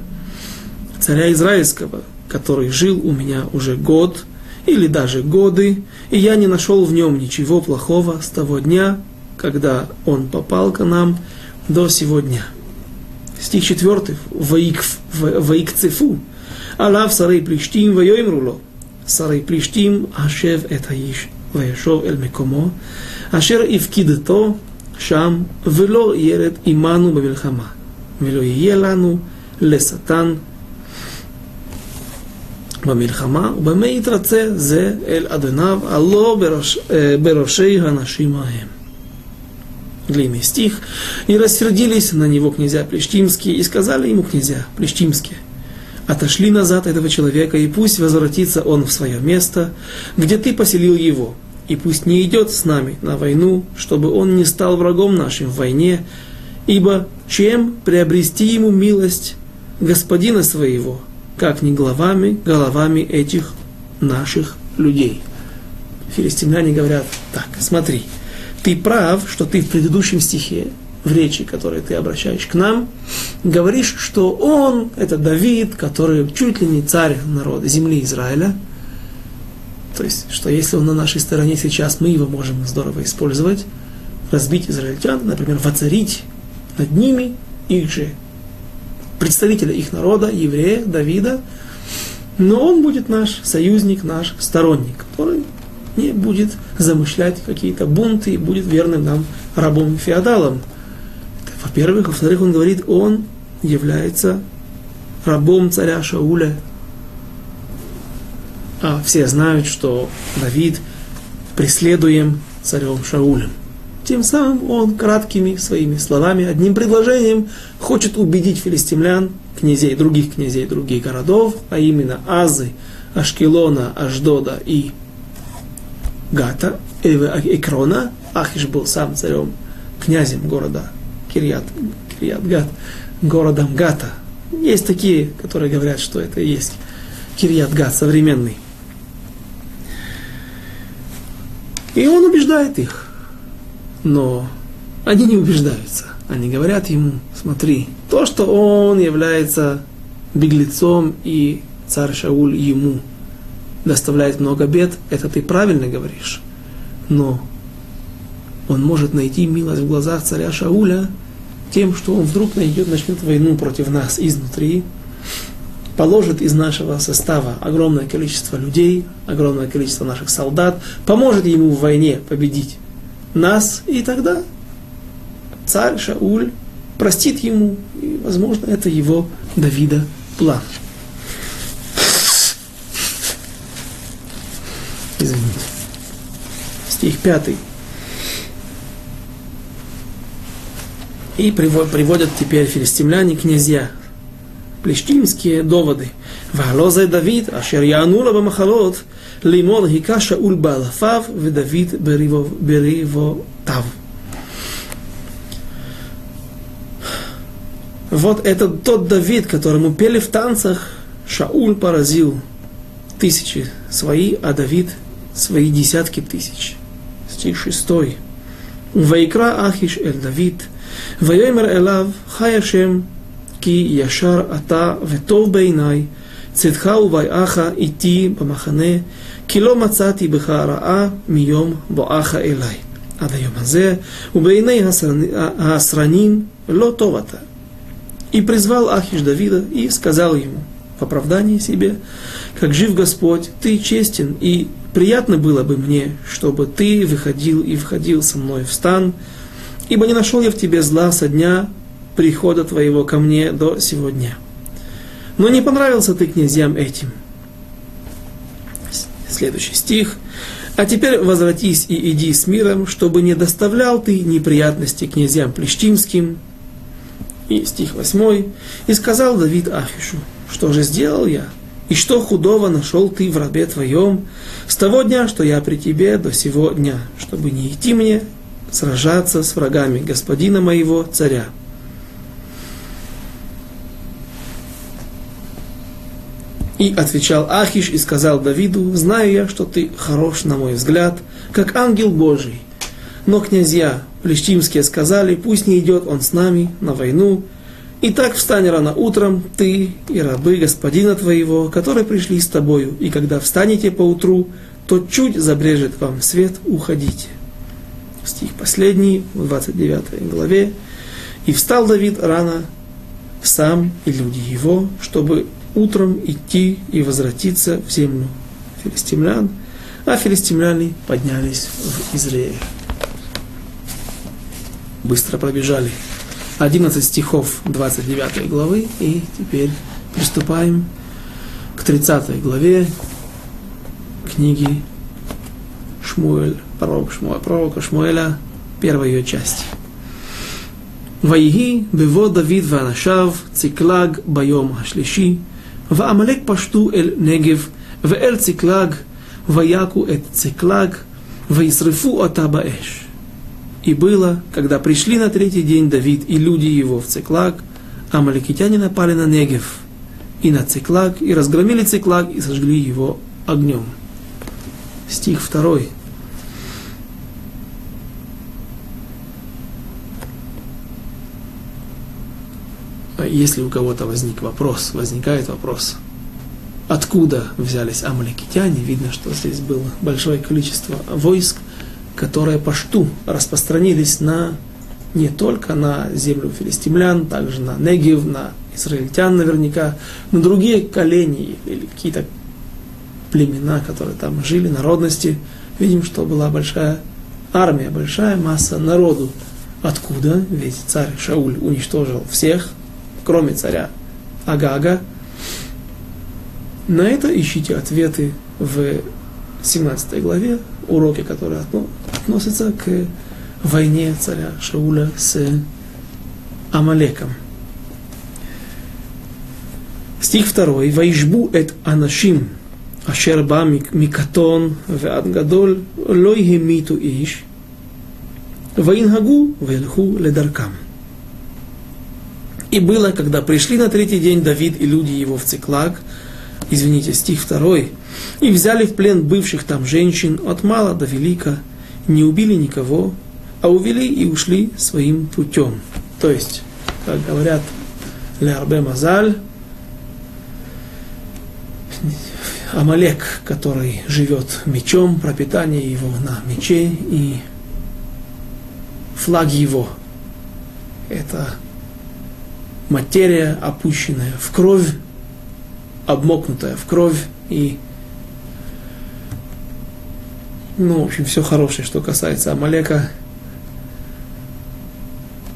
Speaker 1: царя Израильского, который жил у меня уже год или даже годы, и я не нашел в нем ничего плохого с того дня, когда он попал к нам, до сегодня. Стих 4. Ваикцефу. Алав сарей плештим вайоимруло. Сарей плештим ашев את האיש וישוב אל מקומו, אשר הפקידתו שם, ולא ירד עמנו במלחמה, ולא יהיה לנו לשטן במלחמה, ובמה יתרצה זה אל אדוניו, הלא בראש, בראשי הנשים ההם. длинный стих, и рассердились на него князья Плештимские, и сказали ему князья Плештимские, отошли назад этого человека, и пусть возвратится он в свое место, где ты поселил его, и пусть не идет с нами на войну, чтобы он не стал врагом нашим в войне, ибо чем приобрести ему милость господина своего, как не главами, головами этих наших людей. Филистимляне говорят, так, смотри, ты прав, что ты в предыдущем стихе, в речи, которой ты обращаешь к нам, говоришь, что он, это Давид, который чуть ли не царь народа, земли Израиля. То есть, что если он на нашей стороне сейчас, мы его можем здорово использовать, разбить израильтян, например, воцарить над ними их же представителя их народа, еврея, Давида, но он будет наш союзник, наш сторонник, который не будет замышлять какие-то бунты и будет верным нам рабом феодалом. Во-первых. Во-вторых, он говорит, он является рабом царя Шауля. А все знают, что Давид преследуем царем Шаулем. Тем самым он краткими своими словами, одним предложением хочет убедить филистимлян, князей, других князей других городов, а именно Азы, Ашкелона, Аждода и Гата, Экрона, Ахиш был сам царем, князем города Кирьят, Кирьят Гат, городом Гата. Есть такие, которые говорят, что это и есть Кирьят Гат современный. И он убеждает их. Но они не убеждаются. Они говорят ему, смотри, то, что он является беглецом и царь Шауль ему доставляет много бед, это ты правильно говоришь. Но он может найти милость в глазах царя Шауля тем, что он вдруг найдет, начнет войну против нас изнутри, положит из нашего состава огромное количество людей, огромное количество наших солдат, поможет ему в войне победить нас, и тогда царь Шауль простит ему, и, возможно, это его Давида план. Извините. Стих пятый. И приводят теперь филистимляне князья. Плештимские доводы. Валозе Давид, ашер янула бамахалот, лимон хика Шауль балафав, Давид бериво тав. Вот это тот Давид, которому пели в танцах, Шауль поразил тысячи свои, а Давид свои десятки тысяч. Стих шестой. ויקרא אחיש אל דוד, ויאמר אליו, חי השם, כי ישר אתה וטוב בעיניי, צאתך ובאיך איתי במחנה, כי לא מצאתי בך רעה מיום בואך אליי. עד היום הזה, ובעיני הסרנים לא טוב אתה. И призвал Ахиш Давида и сказал ему в оправдании себе, как жив Господь, ты честен, и приятно было бы мне, чтобы ты выходил и входил со мной в стан, ибо не нашел я в тебе зла со дня прихода твоего ко мне до сегодня. Но не понравился ты князьям этим. Следующий стих. А теперь возвратись и иди с миром, чтобы не доставлял ты неприятности князьям плештимским, и стих 8. «И сказал Давид Ахишу, что же сделал я? И что худого нашел ты в рабе твоем с того дня, что я при тебе до сего дня, чтобы не идти мне сражаться с врагами господина моего царя?» И отвечал Ахиш и сказал Давиду, знаю я, что ты хорош, на мой взгляд, как ангел Божий. Но князья плештимские сказали, пусть не идет он с нами на войну. И так встань рано утром, ты и рабы господина твоего, которые пришли с тобою, и когда встанете поутру, то чуть забрежет вам свет, уходите. Стих последний, в 29 главе. И встал Давид рано, сам и люди его, чтобы утром идти и возвратиться в землю филистимлян, а филистимляне поднялись в Израиль быстро пробежали 11 стихов 29 главы, и теперь приступаем к 30 главе книги Шмуэль, пророк Шмуэль, пророка Шмуэля, первая ее часть. ויהי בבוא דוד ואנשיו צקלג ביום השלישי, ועמלק פשטו אל נגב ואל צקלג, ויכו את צקלג, וישרפו אותה באש. И было, когда пришли на третий день Давид и люди его в Циклаг, а маликитяне напали на Негев и на Циклаг, и разгромили Циклаг и сожгли его огнем. Стих второй. Если у кого-то возник вопрос, возникает вопрос, откуда взялись амаликитяне, видно, что здесь было большое количество войск – которые пашту распространились на не только на землю филистимлян, также на Негив, на израильтян наверняка, на другие колени или какие-то племена, которые там жили, народности. Видим, что была большая армия, большая масса народу. Откуда? Ведь царь Шауль уничтожил всех, кроме царя Агага. На это ищите ответы в 17 главе, уроки, которые относятся к войне царя Шауля с Амалеком. Стих второй. «Ваишбу эт анашим, אשר בא מקטון ועד גדול, לא המיתו איש, וינהגו וילכו לדרכם. И было, когда пришли на третий день Давид и люди его в Циклаг, извините, стих второй, и взяли в плен бывших там женщин от мала до велика, не убили никого, а увели и ушли своим путем. То есть, как говорят Лярбе Мазаль, Амалек, который живет мечом, пропитание его на мече и флаг его. Это материя, опущенная в кровь, обмокнутая в кровь и ну, в общем, все хорошее, что касается Амалека.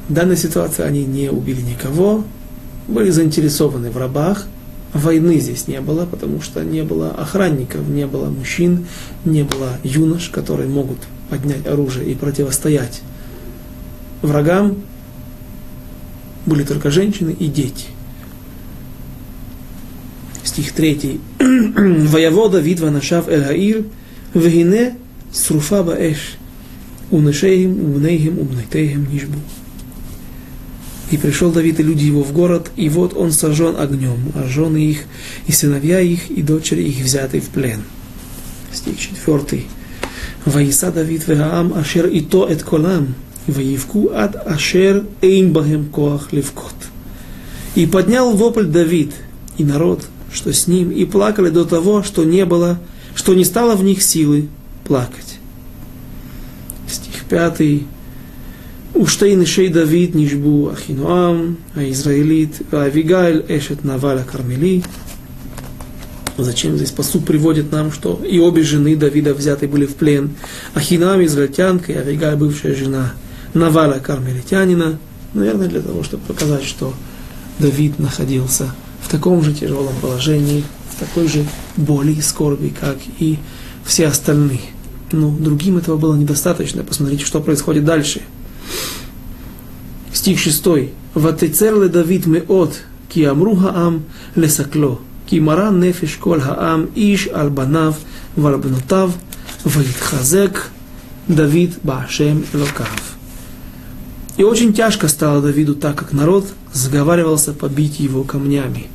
Speaker 1: В данной ситуации они не убили никого, были заинтересованы в рабах. Войны здесь не было, потому что не было охранников, не было мужчин, не было юнош, которые могут поднять оружие и противостоять врагам. Были только женщины и дети. Стих 3. Воевода Видва Нашав Эль Вегине сруфа баэш, унышеем, умнейхем, умнайтейхем нишбу. И пришел Давид и люди его в город, и вот он сожжен огнем, а жены их, и сыновья их, и дочери их взяты в плен. Стих четвертый. Ваиса Давид вегаам ашер и то эт колам, ваивку ад ашер эйн бахем коах левкот. И поднял вопль Давид и народ, что с ним, и плакали до того, что не было, что не стало в них силы плакать. Стих пятый. Уштейн шей Давид нишбу Ахинуам, а Израилит, а Авигаэль эшет Наваля Кармели. Зачем здесь посуд приводит нам, что и обе жены Давида взяты были в плен. Ахинам, израильтянка, и Авигаль, бывшая жена Наваля Кармелитянина. Наверное, для того, чтобы показать, что Давид находился в таком же тяжелом положении, в такой же боли и скорби, как и все остальные. Но другим этого было недостаточно. Посмотрите, что происходит дальше. Стих 6. «Ватецер ле Давид меот, ки амру хаам лесакло, ки мара нефеш кол хаам иш ал банав вал бнотав, ваитхазек Давид баашем элокав». И очень тяжко стало Давиду, так как народ заговаривался побить его камнями.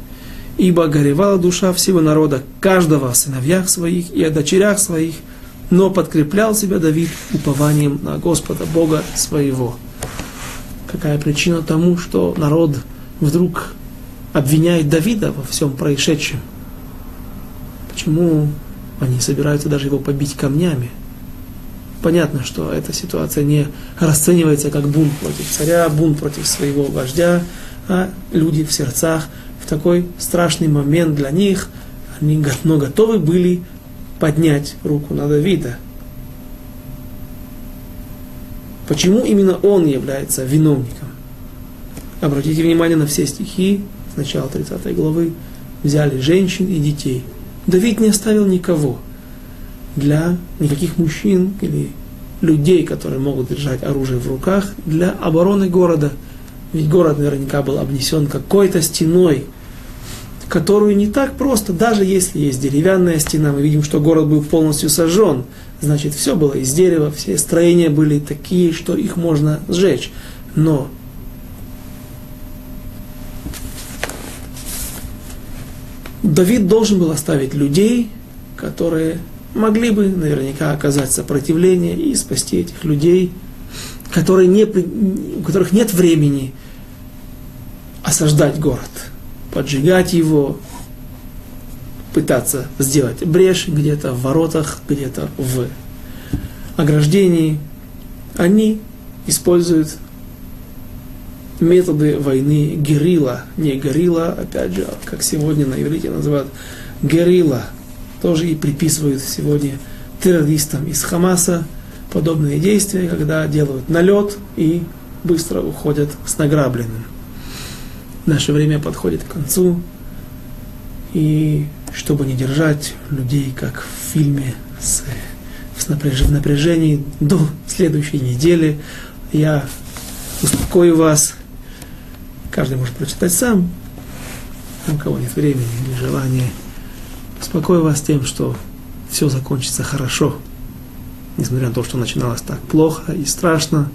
Speaker 1: Ибо горевала душа всего народа, каждого о сыновьях своих и о дочерях своих – но подкреплял себя Давид упованием на Господа, Бога своего. Какая причина тому, что народ вдруг обвиняет Давида во всем происшедшем? Почему они собираются даже его побить камнями? Понятно, что эта ситуация не расценивается как бунт против царя, бунт против своего вождя, а люди в сердцах в такой страшный момент для них, они но готовы были поднять руку на Давида. Почему именно он является виновником? Обратите внимание на все стихи с начала 30 главы. Взяли женщин и детей. Давид не оставил никого. Для никаких мужчин или людей, которые могут держать оружие в руках, для обороны города. Ведь город наверняка был обнесен какой-то стеной, которую не так просто, даже если есть деревянная стена, мы видим, что город был полностью сожжен, значит, все было из дерева, все строения были такие, что их можно сжечь. Но Давид должен был оставить людей, которые могли бы наверняка оказать сопротивление и спасти этих людей, которые не, у которых нет времени осаждать город – поджигать его, пытаться сделать брешь где-то в воротах, где-то в ограждении. Они используют методы войны герила, не горилла, опять же, как сегодня на иврите называют герила, тоже и приписывают сегодня террористам из Хамаса подобные действия, когда делают налет и быстро уходят с награбленным. Наше время подходит к концу, и чтобы не держать людей, как в фильме, с, с напряж, в напряжении до следующей недели, я успокою вас. Каждый может прочитать сам, у кого нет времени или желания. Успокою вас тем, что все закончится хорошо, несмотря на то, что начиналось так плохо и страшно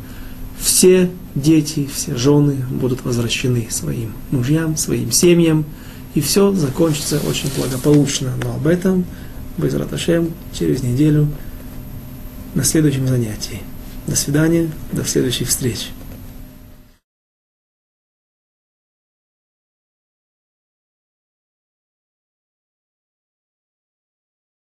Speaker 1: все дети, все жены будут возвращены своим мужьям, своим семьям, и все закончится очень благополучно. Но об этом, без Раташем, через неделю на следующем занятии. До свидания, до следующих встреч.